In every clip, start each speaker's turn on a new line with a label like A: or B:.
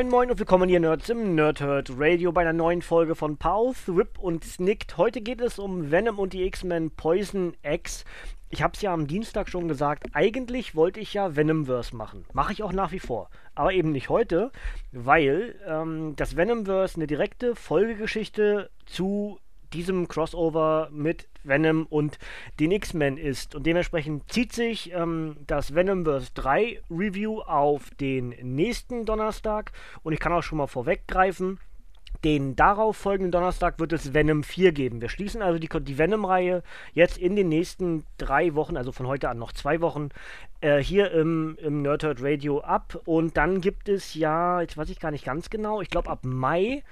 A: Moin Moin und willkommen hier Nerds im Nerdhurt Radio bei einer neuen Folge von Pause, Whip und Snicked. Heute geht es um Venom und die X-Men Poison X. Ich habe es ja am Dienstag schon gesagt, eigentlich wollte ich ja Venomverse machen. Mache ich auch nach wie vor. Aber eben nicht heute, weil ähm, das Venomverse eine direkte Folgegeschichte zu diesem Crossover mit Venom und den X-Men ist. Und dementsprechend zieht sich ähm, das Venomverse 3 Review auf den nächsten Donnerstag. Und ich kann auch schon mal vorweggreifen. Den darauf folgenden Donnerstag wird es Venom 4 geben. Wir schließen also die, die Venom-Reihe jetzt in den nächsten drei Wochen, also von heute an noch zwei Wochen, äh, hier im, im Nerdhurt Radio ab. Und dann gibt es ja, jetzt weiß ich gar nicht ganz genau, ich glaube ab Mai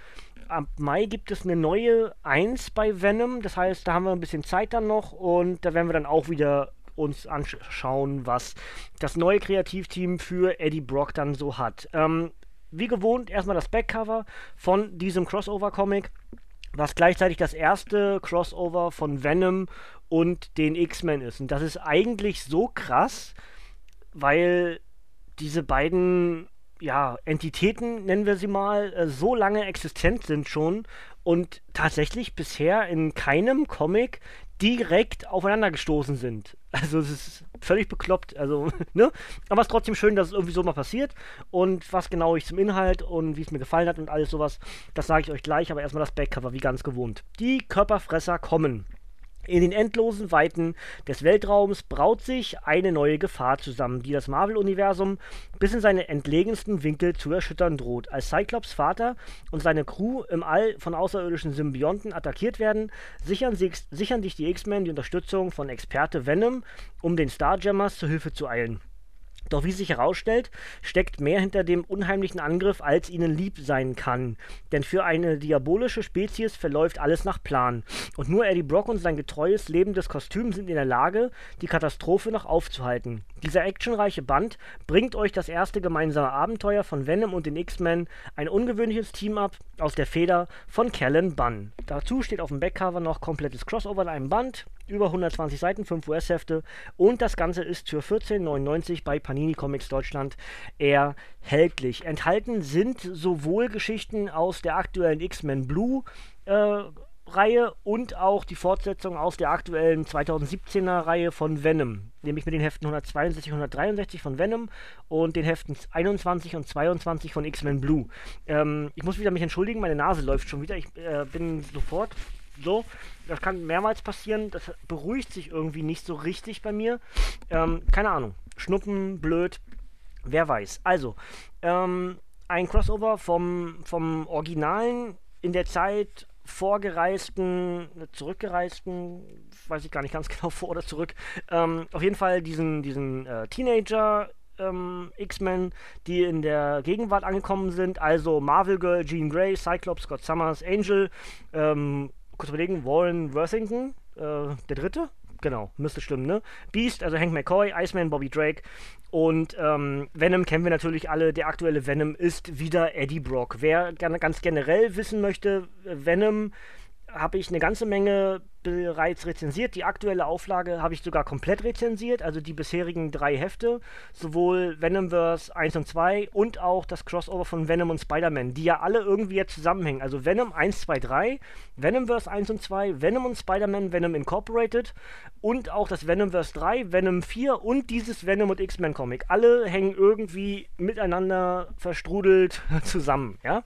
A: ab Mai gibt es eine neue 1 bei Venom. Das heißt, da haben wir ein bisschen Zeit dann noch und da werden wir dann auch wieder uns anschauen, was das neue Kreativteam für Eddie Brock dann so hat. Ähm, wie gewohnt, erstmal das Backcover von diesem Crossover-Comic, was gleichzeitig das erste Crossover von Venom und den X-Men ist. Und das ist eigentlich so krass, weil diese beiden ja, Entitäten, nennen wir sie mal, äh, so lange existent sind schon und tatsächlich bisher in keinem Comic direkt aufeinander gestoßen sind. Also es ist völlig bekloppt, also, ne? Aber es ist trotzdem schön, dass es irgendwie so mal passiert. Und was genau ich zum Inhalt und wie es mir gefallen hat und alles sowas, das sage ich euch gleich, aber erstmal das Backcover, wie ganz gewohnt. Die Körperfresser kommen. In den endlosen Weiten des Weltraums braut sich eine neue Gefahr zusammen, die das Marvel-Universum bis in seine entlegensten Winkel zu erschüttern droht. Als Cyclops Vater und seine Crew im All von außerirdischen Symbionten attackiert werden, sichern, sich, sichern sich die X-Men die Unterstützung von Experte Venom, um den Starjammers zu Hilfe zu eilen. Doch wie sich herausstellt, steckt mehr hinter dem unheimlichen Angriff, als ihnen lieb sein kann. Denn für eine diabolische Spezies verläuft alles nach Plan. Und nur Eddie Brock und sein getreues, lebendes Kostüm sind in der Lage, die Katastrophe noch aufzuhalten. Dieser actionreiche Band bringt euch das erste gemeinsame Abenteuer von Venom und den X-Men, ein ungewöhnliches Team-Up aus der Feder von Callan Bunn. Dazu steht auf dem Backcover noch komplettes Crossover in einem Band, über 120 Seiten, 5 US-Hefte und das Ganze ist für 14,99 bei Panini Comics Deutschland erhältlich. Enthalten sind sowohl Geschichten aus der aktuellen X-Men Blue äh, Reihe und auch die Fortsetzung aus der aktuellen 2017er Reihe von Venom, nämlich mit den Heften 162 und 163 von Venom und den Heften 21 und 22 von X-Men Blue. Ähm, ich muss wieder mich entschuldigen, meine Nase läuft schon wieder. Ich äh, bin sofort so, das kann mehrmals passieren. Das beruhigt sich irgendwie nicht so richtig bei mir. Ähm, keine Ahnung. Schnuppen, blöd. Wer weiß. Also, ähm, ein Crossover vom, vom Originalen in der Zeit vorgereisten, zurückgereisten, weiß ich gar nicht ganz genau, vor oder zurück. Ähm, auf jeden Fall diesen, diesen äh, Teenager ähm, X-Men, die in der Gegenwart angekommen sind. Also Marvel Girl, Jean Grey, Cyclops, Scott Summers, Angel, ähm, kurz überlegen, Warren Worthington, äh, der dritte, genau, müsste stimmen, ne? Beast, also Hank McCoy, Iceman, Bobby Drake und ähm, Venom kennen wir natürlich alle. Der aktuelle Venom ist wieder Eddie Brock. Wer ganz generell wissen möchte, Venom habe ich eine ganze Menge bereits rezensiert. Die aktuelle Auflage habe ich sogar komplett rezensiert, also die bisherigen drei Hefte, sowohl Venomverse 1 und 2 und auch das Crossover von Venom und Spider-Man, die ja alle irgendwie jetzt zusammenhängen. Also Venom 1, 2, 3, Venomverse 1 und 2, Venom und Spider-Man, Venom Incorporated und auch das Venomverse 3, Venom 4 und dieses Venom und X-Men Comic. Alle hängen irgendwie miteinander verstrudelt zusammen, ja?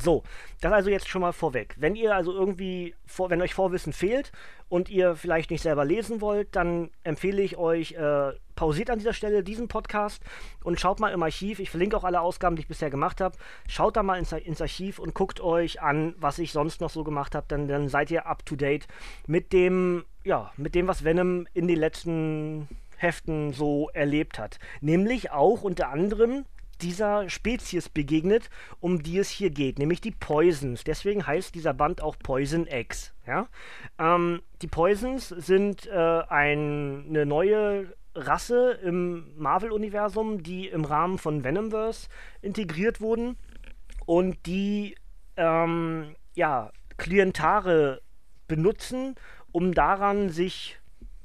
A: So, das also jetzt schon mal vorweg. Wenn ihr also irgendwie, vor, wenn euch Vorwissen fehlt und ihr vielleicht nicht selber lesen wollt, dann empfehle ich euch, äh, pausiert an dieser Stelle diesen Podcast und schaut mal im Archiv. Ich verlinke auch alle Ausgaben, die ich bisher gemacht habe. Schaut da mal ins, ins, Archiv und guckt euch an, was ich sonst noch so gemacht habe. Dann, dann seid ihr up to date mit dem, ja, mit dem, was Venom in den letzten Heften so erlebt hat. Nämlich auch unter anderem dieser Spezies begegnet, um die es hier geht, nämlich die Poisons. Deswegen heißt dieser Band auch Poison X. Ja? Ähm, die Poisons sind äh, ein, eine neue Rasse im Marvel-Universum, die im Rahmen von Venomverse integriert wurden und die ähm, ja, Klientare benutzen, um daran sich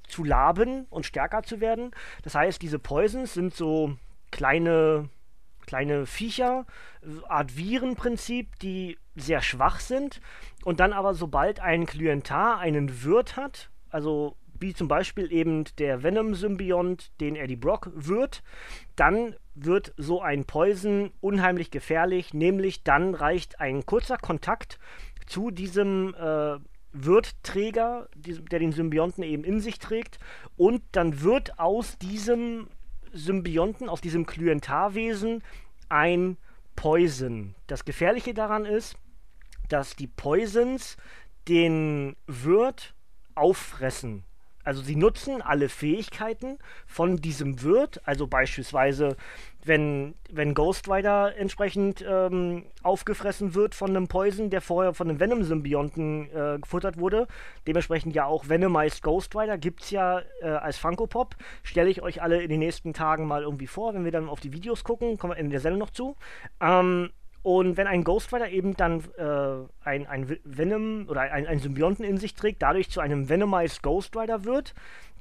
A: zu laben und stärker zu werden. Das heißt, diese Poisons sind so kleine, kleine Viecher, Art Virenprinzip, die sehr schwach sind und dann aber sobald ein Klientar einen Wirt hat, also wie zum Beispiel eben der Venom-Symbiont, den Eddie Brock wird, dann wird so ein Poison unheimlich gefährlich, nämlich dann reicht ein kurzer Kontakt zu diesem äh, Wirtträger, der den Symbionten eben in sich trägt, und dann wird aus diesem Symbionten, aus diesem Klientarwesen ein Poison. Das Gefährliche daran ist, dass die Poisons den Wirt auffressen. Also sie nutzen alle Fähigkeiten von diesem Wirt, also beispielsweise, wenn, wenn Ghost Rider entsprechend ähm, aufgefressen wird von einem Poison, der vorher von einem Venom-Symbionten äh, gefuttert wurde, dementsprechend ja auch Venomized Ghost Rider, gibt es ja äh, als Funko Pop, stelle ich euch alle in den nächsten Tagen mal irgendwie vor, wenn wir dann auf die Videos gucken, kommen wir in der Sendung noch zu. Ähm, und wenn ein Ghost Rider eben dann äh, ein, ein Venom oder ein, ein Symbionten in sich trägt, dadurch zu einem Venomized Ghost Rider wird,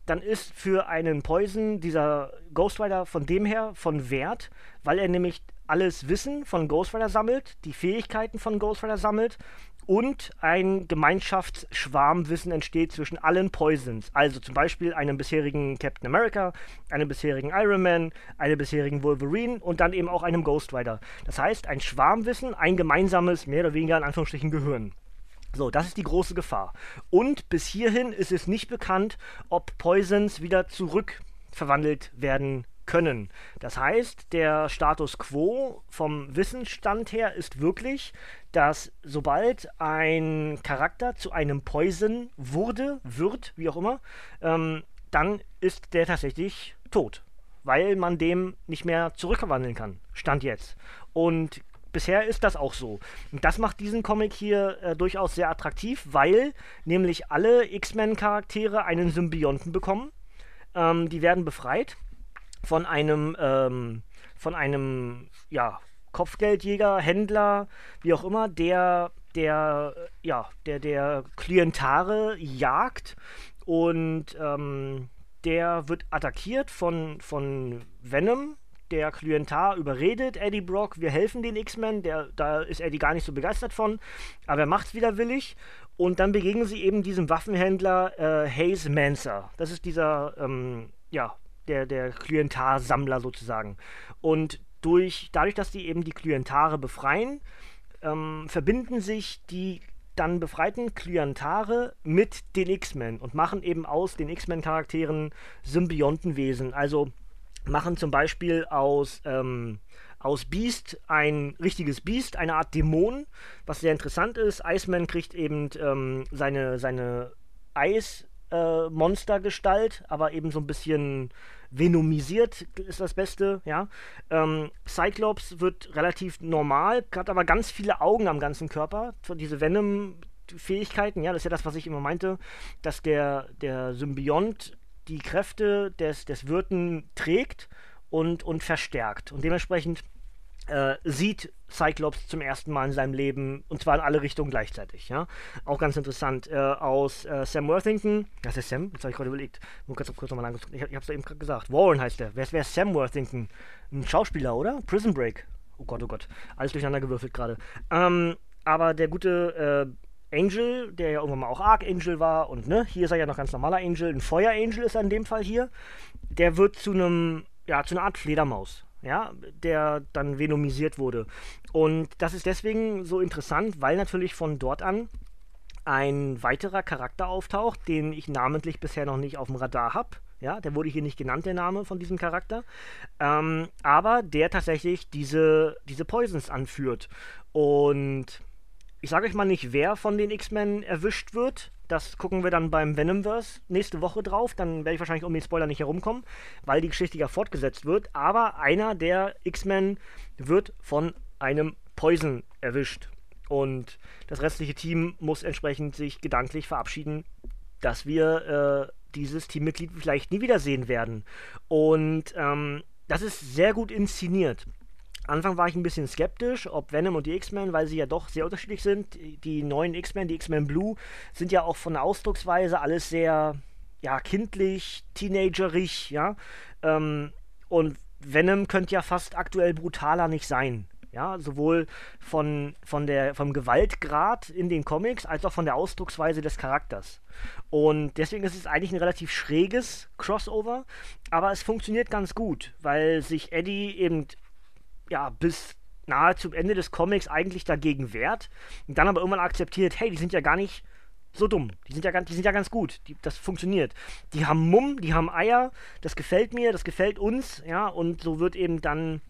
A: dann ist für einen Poison dieser Ghost Rider von dem her von Wert, weil er nämlich alles Wissen von Ghost Rider sammelt, die Fähigkeiten von Ghost Rider sammelt und ein Gemeinschaftsschwarmwissen entsteht zwischen allen Poisons. Also zum Beispiel einem bisherigen Captain America, einem bisherigen Iron Man, einem bisherigen Wolverine und dann eben auch einem Ghost Rider. Das heißt, ein Schwarmwissen, ein gemeinsames, mehr oder weniger in Anführungsstrichen Gehirn. So, das ist die große Gefahr. Und bis hierhin ist es nicht bekannt, ob Poisons wieder zurückverwandelt werden können. Das heißt, der Status quo vom Wissensstand her ist wirklich, dass sobald ein Charakter zu einem Poison wurde, wird, wie auch immer, ähm, dann ist der tatsächlich tot. Weil man dem nicht mehr zurückverwandeln kann. Stand jetzt. Und bisher ist das auch so. Und das macht diesen Comic hier äh, durchaus sehr attraktiv, weil nämlich alle X-Men-Charaktere einen Symbionten bekommen. Ähm, die werden befreit von einem, ähm, von einem, ja, Kopfgeldjäger, Händler, wie auch immer, der, der, ja, der, der Klientare jagt und ähm, der wird attackiert von, von Venom, der Klientar überredet Eddie Brock, wir helfen den X-Men, da ist Eddie gar nicht so begeistert von, aber er macht es widerwillig und dann begegnen sie eben diesem Waffenhändler äh, Hayes Manser. Das ist dieser, ähm, ja, der, der Klientarsammler sozusagen. Und durch, dadurch, dass die eben die Klientare befreien, ähm, verbinden sich die dann befreiten Klientare mit den X-Men und machen eben aus den X-Men-Charakteren Symbiontenwesen. Also machen zum Beispiel aus, ähm, aus Beast ein richtiges Beast, eine Art Dämon, was sehr interessant ist. Iceman kriegt eben ähm, seine, seine Eis- äh, aber eben so ein bisschen venomisiert ist das Beste, ja. Ähm, Cyclops wird relativ normal, hat aber ganz viele Augen am ganzen Körper. Diese Venom-Fähigkeiten, ja, das ist ja das, was ich immer meinte, dass der, der Symbiont die Kräfte des, des Wirten trägt und, und verstärkt. Und dementsprechend äh, sieht Cyclops zum ersten Mal in seinem Leben und zwar in alle Richtungen gleichzeitig. Ja? Auch ganz interessant. Äh, aus äh, Sam Worthington, das ist Sam, jetzt habe ich gerade überlegt. Ich, habe es eben gerade gesagt. Warren heißt der. Wer, wer ist Sam Worthington? Ein Schauspieler, oder? Prison Break. Oh Gott, oh Gott. Alles durcheinander gewürfelt gerade. Ähm, aber der gute äh, Angel, der ja irgendwann mal auch Archangel war und ne, hier ist er ja noch ganz normaler Angel, ein Feuer Angel ist er in dem Fall hier, der wird zu einem, ja, zu einer Art Fledermaus ja, der dann venomisiert wurde. Und das ist deswegen so interessant, weil natürlich von dort an ein weiterer Charakter auftaucht, den ich namentlich bisher noch nicht auf dem Radar habe. Ja, der wurde hier nicht genannt, der Name von diesem Charakter. Ähm, aber der tatsächlich diese, diese Poisons anführt. Und ich sage euch mal nicht, wer von den X-Men erwischt wird. Das gucken wir dann beim Venomverse nächste Woche drauf. Dann werde ich wahrscheinlich um den Spoiler nicht herumkommen, weil die Geschichte ja fortgesetzt wird. Aber einer der X-Men wird von einem Poison erwischt. Und das restliche Team muss entsprechend sich gedanklich verabschieden, dass wir äh, dieses Teammitglied vielleicht nie wiedersehen werden. Und ähm, das ist sehr gut inszeniert. Anfang war ich ein bisschen skeptisch, ob Venom und die X-Men, weil sie ja doch sehr unterschiedlich sind. Die neuen X-Men, die X-Men Blue, sind ja auch von der Ausdrucksweise alles sehr, ja, kindlich, teenagerig, ja. Ähm, und Venom könnte ja fast aktuell brutaler nicht sein. Ja, sowohl von, von der, vom Gewaltgrad in den Comics als auch von der Ausdrucksweise des Charakters. Und deswegen ist es eigentlich ein relativ schräges Crossover, aber es funktioniert ganz gut, weil sich Eddie eben ja, bis nahe zum Ende des Comics eigentlich dagegen wehrt und dann aber irgendwann akzeptiert, hey, die sind ja gar nicht so dumm. Die sind ja ganz, die sind ja ganz gut. Die, das funktioniert. Die haben Mumm, die haben Eier. Das gefällt mir, das gefällt uns, ja. Und so wird eben dann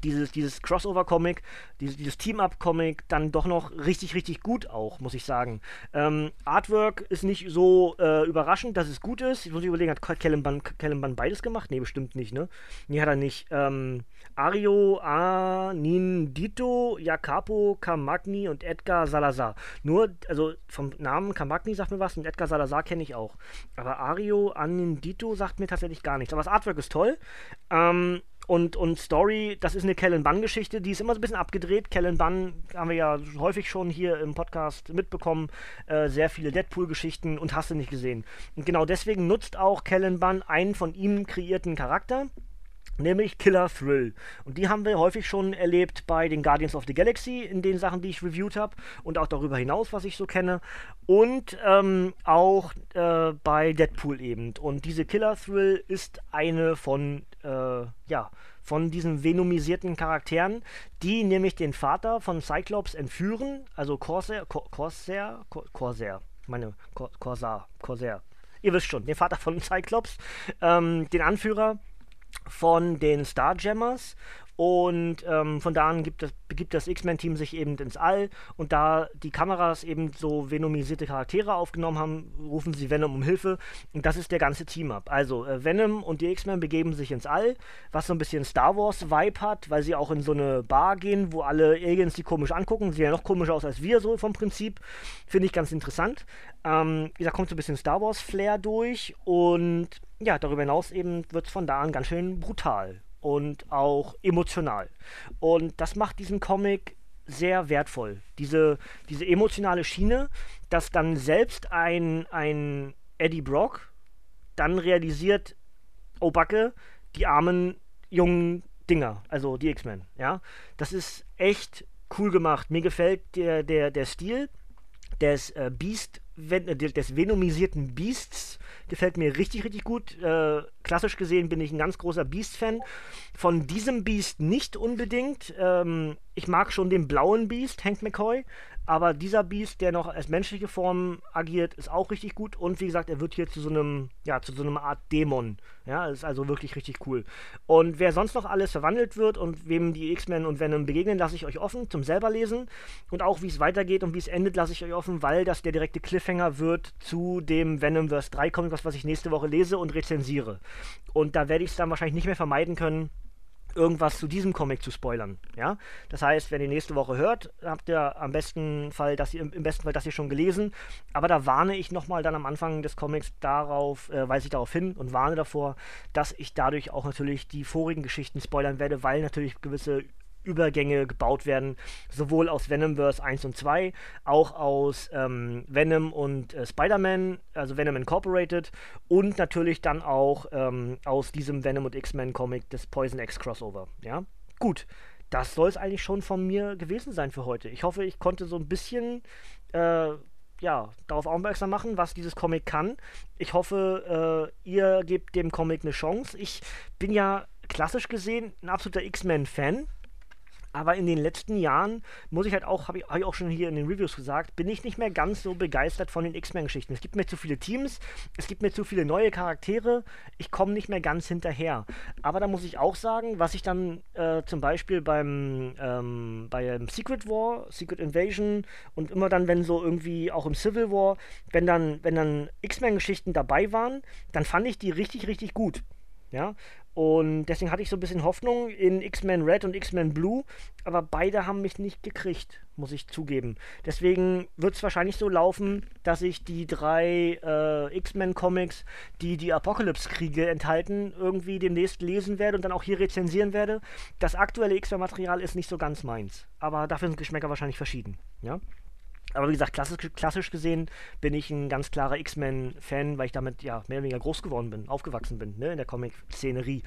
A: dieses, dieses Crossover-Comic, dieses, dieses Team-Up-Comic dann doch noch richtig, richtig gut auch, muss ich sagen. Ähm, Artwork ist nicht so äh, überraschend, dass es gut ist. Ich muss überlegen, hat Kellen Ban beides gemacht? Nee, bestimmt nicht, ne? Nee, hat er nicht. Ähm, Ario Anindito, Jacopo Camagni und Edgar Salazar. Nur, also vom Namen Camagni sagt mir was und Edgar Salazar kenne ich auch. Aber Ario Anindito sagt mir tatsächlich gar nichts. Aber das Artwork ist toll. Ähm, und, und Story, das ist eine Kellen Bunn-Geschichte, die ist immer so ein bisschen abgedreht. Kellen Bunn haben wir ja häufig schon hier im Podcast mitbekommen. Äh, sehr viele Deadpool-Geschichten und hast du nicht gesehen. Und genau deswegen nutzt auch Kellen Bunn einen von ihm kreierten Charakter nämlich Killer Thrill. Und die haben wir häufig schon erlebt bei den Guardians of the Galaxy, in den Sachen, die ich reviewed habe und auch darüber hinaus, was ich so kenne. Und ähm, auch äh, bei Deadpool eben. Und diese Killer Thrill ist eine von, äh, ja, von diesen venomisierten Charakteren, die nämlich den Vater von Cyclops entführen, also Corsair, Corsair, Corsair, meine Corsair, Corsair. Ihr wisst schon, den Vater von Cyclops, ähm, den Anführer von den Starjammers und ähm, von da an gibt das, begibt das X-Men-Team sich eben ins All und da die Kameras eben so venomisierte Charaktere aufgenommen haben, rufen sie Venom um Hilfe und das ist der ganze Team-Up. Also äh, Venom und die X-Men begeben sich ins All, was so ein bisschen Star Wars-Vibe hat, weil sie auch in so eine Bar gehen, wo alle Aliens die komisch angucken. Sehen ja noch komischer aus als wir so vom Prinzip. Finde ich ganz interessant. Ähm, da kommt so ein bisschen Star Wars-Flair durch und ja, darüber hinaus eben wird es von da an ganz schön brutal und auch emotional. Und das macht diesen Comic sehr wertvoll. Diese, diese emotionale Schiene, dass dann selbst ein, ein Eddie Brock dann realisiert, oh Backe, die armen jungen Dinger, also die X-Men, ja. Das ist echt cool gemacht. Mir gefällt der, der, der Stil des äh, Beast, des venomisierten Beasts gefällt mir richtig, richtig gut. Äh, klassisch gesehen bin ich ein ganz großer Beast-Fan. Von diesem Beast nicht unbedingt. Ähm, ich mag schon den blauen Beast, Hank McCoy, aber dieser Beast, der noch als menschliche Form agiert, ist auch richtig gut. Und wie gesagt, er wird hier zu so einem, ja, zu so einer Art Dämon. Ja, ist also wirklich richtig cool. Und wer sonst noch alles verwandelt wird und wem die X-Men und Venom begegnen, lasse ich euch offen zum selber lesen. Und auch wie es weitergeht und wie es endet, lasse ich euch offen, weil das der direkte Cliffhanger wird zu dem Venomverse 3 Comic, was ich nächste Woche lese und rezensiere. Und da werde ich es dann wahrscheinlich nicht mehr vermeiden können, irgendwas zu diesem Comic zu spoilern. Ja? Das heißt, wenn ihr nächste Woche hört, habt ihr am besten Fall, dass ihr im besten Fall das hier schon gelesen. Aber da warne ich nochmal dann am Anfang des Comics darauf, äh, weise ich darauf hin und warne davor, dass ich dadurch auch natürlich die vorigen Geschichten spoilern werde, weil natürlich gewisse Übergänge gebaut werden, sowohl aus Venomverse 1 und 2, auch aus ähm, Venom und äh, Spider-Man, also Venom Incorporated und natürlich dann auch ähm, aus diesem Venom und X-Men Comic des Poison X Crossover. Ja, gut. Das soll es eigentlich schon von mir gewesen sein für heute. Ich hoffe, ich konnte so ein bisschen äh, ja, darauf aufmerksam machen, was dieses Comic kann. Ich hoffe, äh, ihr gebt dem Comic eine Chance. Ich bin ja klassisch gesehen ein absoluter X-Men-Fan Aber in den letzten Jahren, muss ich halt auch, habe ich, hab ich, auch schon hier in den Reviews gesagt, bin ich nicht mehr ganz so begeistert von den X-Men-Geschichten. Es gibt mir zu viele Teams, es gibt mir zu viele neue Charaktere, ich komme nicht mehr ganz hinterher. Aber da muss ich auch sagen, was ich dann äh, zum Beispiel beim, ähm, beim Secret War, Secret Invasion und immer dann, wenn so irgendwie auch im Civil War, wenn dann, wenn dann X-Men-Geschichten dabei waren, dann fand ich die richtig, richtig gut. Ja, und deswegen hatte ich so ein bisschen Hoffnung in X-Men Red und X-Men Blue, aber beide haben mich nicht gekriegt, muss ich zugeben. Deswegen wird es wahrscheinlich so laufen, dass ich die drei äh, X-Men-Comics, die die Apocalypse-Kriege enthalten, irgendwie demnächst lesen werde und dann auch hier rezensieren werde. Das aktuelle X-Men-Material ist nicht so ganz meins, aber dafür sind Geschmäcker wahrscheinlich verschieden. Ja? Aber wie gesagt, klassisch, klassisch gesehen bin ich ein ganz klarer X-Men-Fan, weil ich damit ja mehr oder weniger groß geworden bin, aufgewachsen bin, ne, in der Comic-Szenerie.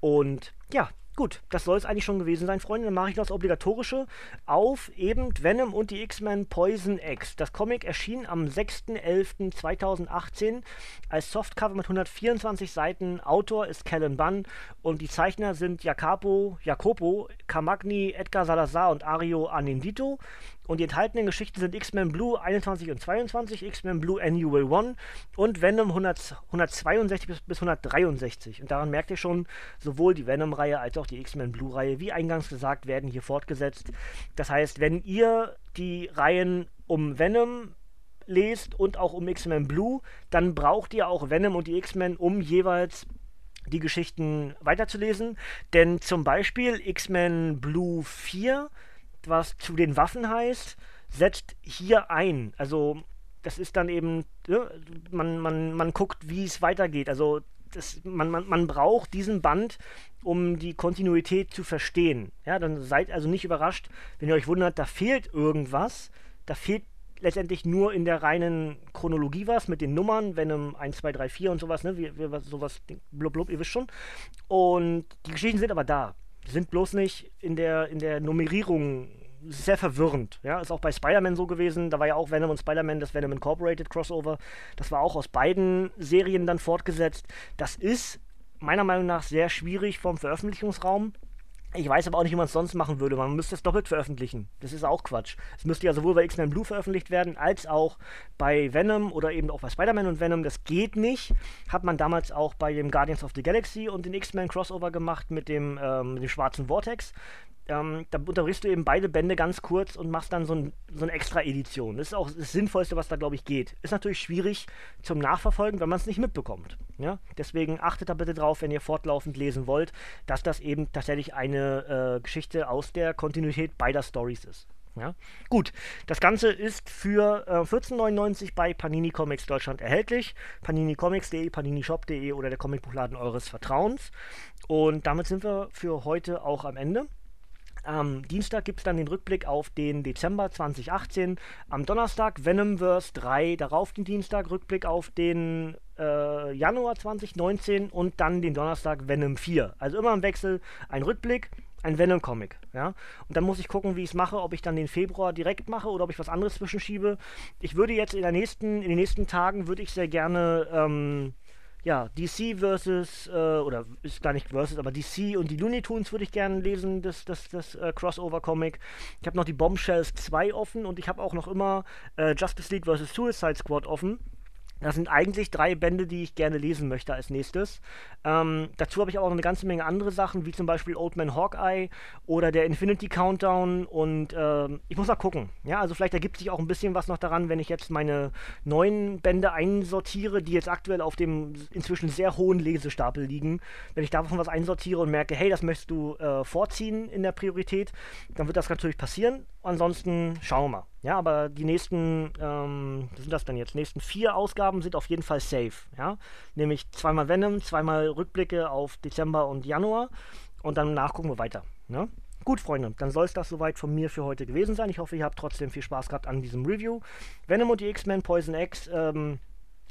A: Und ja, Gut, das soll es eigentlich schon gewesen sein, Freunde. Dann mache ich das Obligatorische auf eben Venom und die X-Men Poison X. Das Comic erschien am 6.11.2018 als Softcover mit 124 Seiten. Autor ist Kellen Bunn und die Zeichner sind Jacopo, Jacopo Camagni, Edgar Salazar und Ario Anindito. Und die enthaltenen Geschichten sind X-Men Blue 21 und 22, X-Men Blue Annual 1 und Venom 100, 162 bis, bis 163. Und daran merkt ihr schon, sowohl die Venom-Reihe als auch die X-Men Blue-Reihe, wie eingangs gesagt, werden hier fortgesetzt. Das heißt, wenn ihr die Reihen um Venom lest und auch um X-Men Blue, dann braucht ihr auch Venom und die X-Men, um jeweils die Geschichten weiterzulesen. Denn zum Beispiel X-Men Blue 4 was zu den Waffen heißt, setzt hier ein. Also das ist dann eben, ne, man, man, man guckt, wie es weitergeht. Also das, man, man, man braucht diesen Band, um die Kontinuität zu verstehen. Ja, dann seid also nicht überrascht, wenn ihr euch wundert, da fehlt irgendwas. Da fehlt letztendlich nur in der reinen Chronologie was mit den Nummern, Venom 1, 2, 3, 4 und sowas, ne? Wie, wie, sowas, blub, blub, ihr wisst schon. Und die Geschichten sind aber da sind bloß nicht in der, in der Nummerierung sehr verwirrend. Ja, ist auch bei Spider-Man so gewesen. Da war ja auch Venom und Spider-Man das Venom Incorporated Crossover. Das war auch aus beiden Serien dann fortgesetzt. Das ist meiner Meinung nach sehr schwierig vom Veröffentlichungsraum. Ich weiß aber auch nicht, wie man es sonst machen würde. Man müsste es doppelt veröffentlichen. Das ist auch Quatsch. Es müsste ja sowohl bei X-Men Blue veröffentlicht werden, als auch bei Venom oder eben auch bei Spider-Man und Venom. Das geht nicht. Hat man damals auch bei dem Guardians of the Galaxy und den X-Men Crossover gemacht mit dem, ähm, mit dem schwarzen Vortex. Ähm, da unterbrichst du eben beide Bände ganz kurz und machst dann so, ein, so eine Extra-Edition. Das ist auch das Sinnvollste, was da, glaube ich, geht. Ist natürlich schwierig zum Nachverfolgen, wenn man es nicht mitbekommt. Ja? Deswegen achtet da bitte drauf, wenn ihr fortlaufend lesen wollt, dass das eben tatsächlich eine äh, Geschichte aus der Kontinuität beider Stories ist. Ja? Gut, das Ganze ist für äh, 14,99 bei Panini Comics Deutschland erhältlich. PaniniComics.de, PaniniShop.de oder der Comicbuchladen eures Vertrauens. Und damit sind wir für heute auch am Ende. Am Dienstag gibt es dann den Rückblick auf den Dezember 2018. Am Donnerstag Venomverse 3, darauf den Dienstag Rückblick auf den äh, Januar 2019 und dann den Donnerstag Venom 4. Also immer im Wechsel ein Rückblick, ein Venom-Comic, ja. Und dann muss ich gucken, wie ich es mache, ob ich dann den Februar direkt mache oder ob ich was anderes zwischenschiebe. Ich würde jetzt in, der nächsten, in den nächsten Tagen, würde ich sehr gerne ähm, ja, DC versus, äh, oder ist gar nicht versus, aber DC und die Looney Tunes würde ich gerne lesen, das, das, das äh, Crossover-Comic. Ich habe noch die Bombshells 2 offen und ich habe auch noch immer äh, Justice League versus Suicide Squad offen. Das sind eigentlich drei Bände, die ich gerne lesen möchte als nächstes. Ähm, dazu habe ich aber auch eine ganze Menge andere Sachen, wie zum Beispiel Old Man Hawkeye oder der Infinity Countdown. Und ähm, ich muss mal gucken. Ja, also vielleicht ergibt sich auch ein bisschen was noch daran, wenn ich jetzt meine neuen Bände einsortiere, die jetzt aktuell auf dem inzwischen sehr hohen Lesestapel liegen. Wenn ich davon was einsortiere und merke, hey, das möchtest du äh, vorziehen in der Priorität, dann wird das natürlich passieren. Ansonsten schauen wir mal. Ja, aber die nächsten, ähm, was sind das denn jetzt? nächsten vier Ausgaben sind auf jeden Fall safe. Ja, nämlich zweimal Venom, zweimal Rückblicke auf Dezember und Januar und dann nachgucken wir weiter. Ne? Gut, Freunde, dann soll es das soweit von mir für heute gewesen sein. Ich hoffe, ihr habt trotzdem viel Spaß gehabt an diesem Review. Venom und die X-Men Poison X, ähm,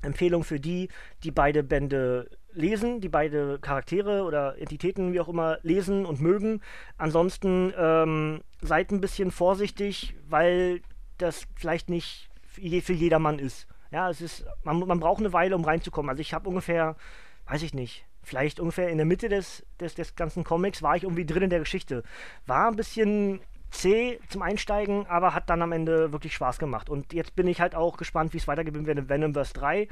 A: Empfehlung für die, die beide Bände lesen, die beide Charaktere oder Entitäten, wie auch immer, lesen und mögen. Ansonsten ähm, seid ein bisschen vorsichtig, weil das vielleicht nicht für jedermann ist. Ja, es ist, man, man braucht eine Weile, um reinzukommen. Also ich habe ungefähr, weiß ich nicht, vielleicht ungefähr in der Mitte des, des, des ganzen Comics, war ich irgendwie drin in der Geschichte. War ein bisschen zäh zum Einsteigen, aber hat dann am Ende wirklich Spaß gemacht. Und jetzt bin ich halt auch gespannt, wie es weitergeht mit Venomverse 3.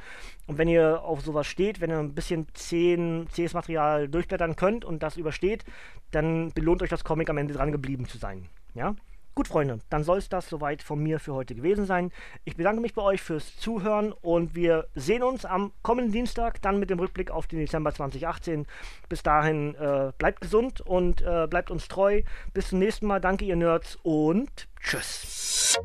A: Und wenn ihr auf sowas steht, wenn ihr ein bisschen zähen, zähes Material durchblättern könnt und das übersteht, dann belohnt euch das Comic am Ende dran geblieben zu sein. Ja? Gut, Freunde, dann soll es das soweit von mir für heute gewesen sein. Ich bedanke mich bei euch fürs Zuhören und wir sehen uns am kommenden Dienstag dann mit dem Rückblick auf den Dezember 2018. Bis dahin äh, bleibt gesund und äh, bleibt uns treu. Bis zum nächsten Mal. Danke, ihr Nerds und tschüss.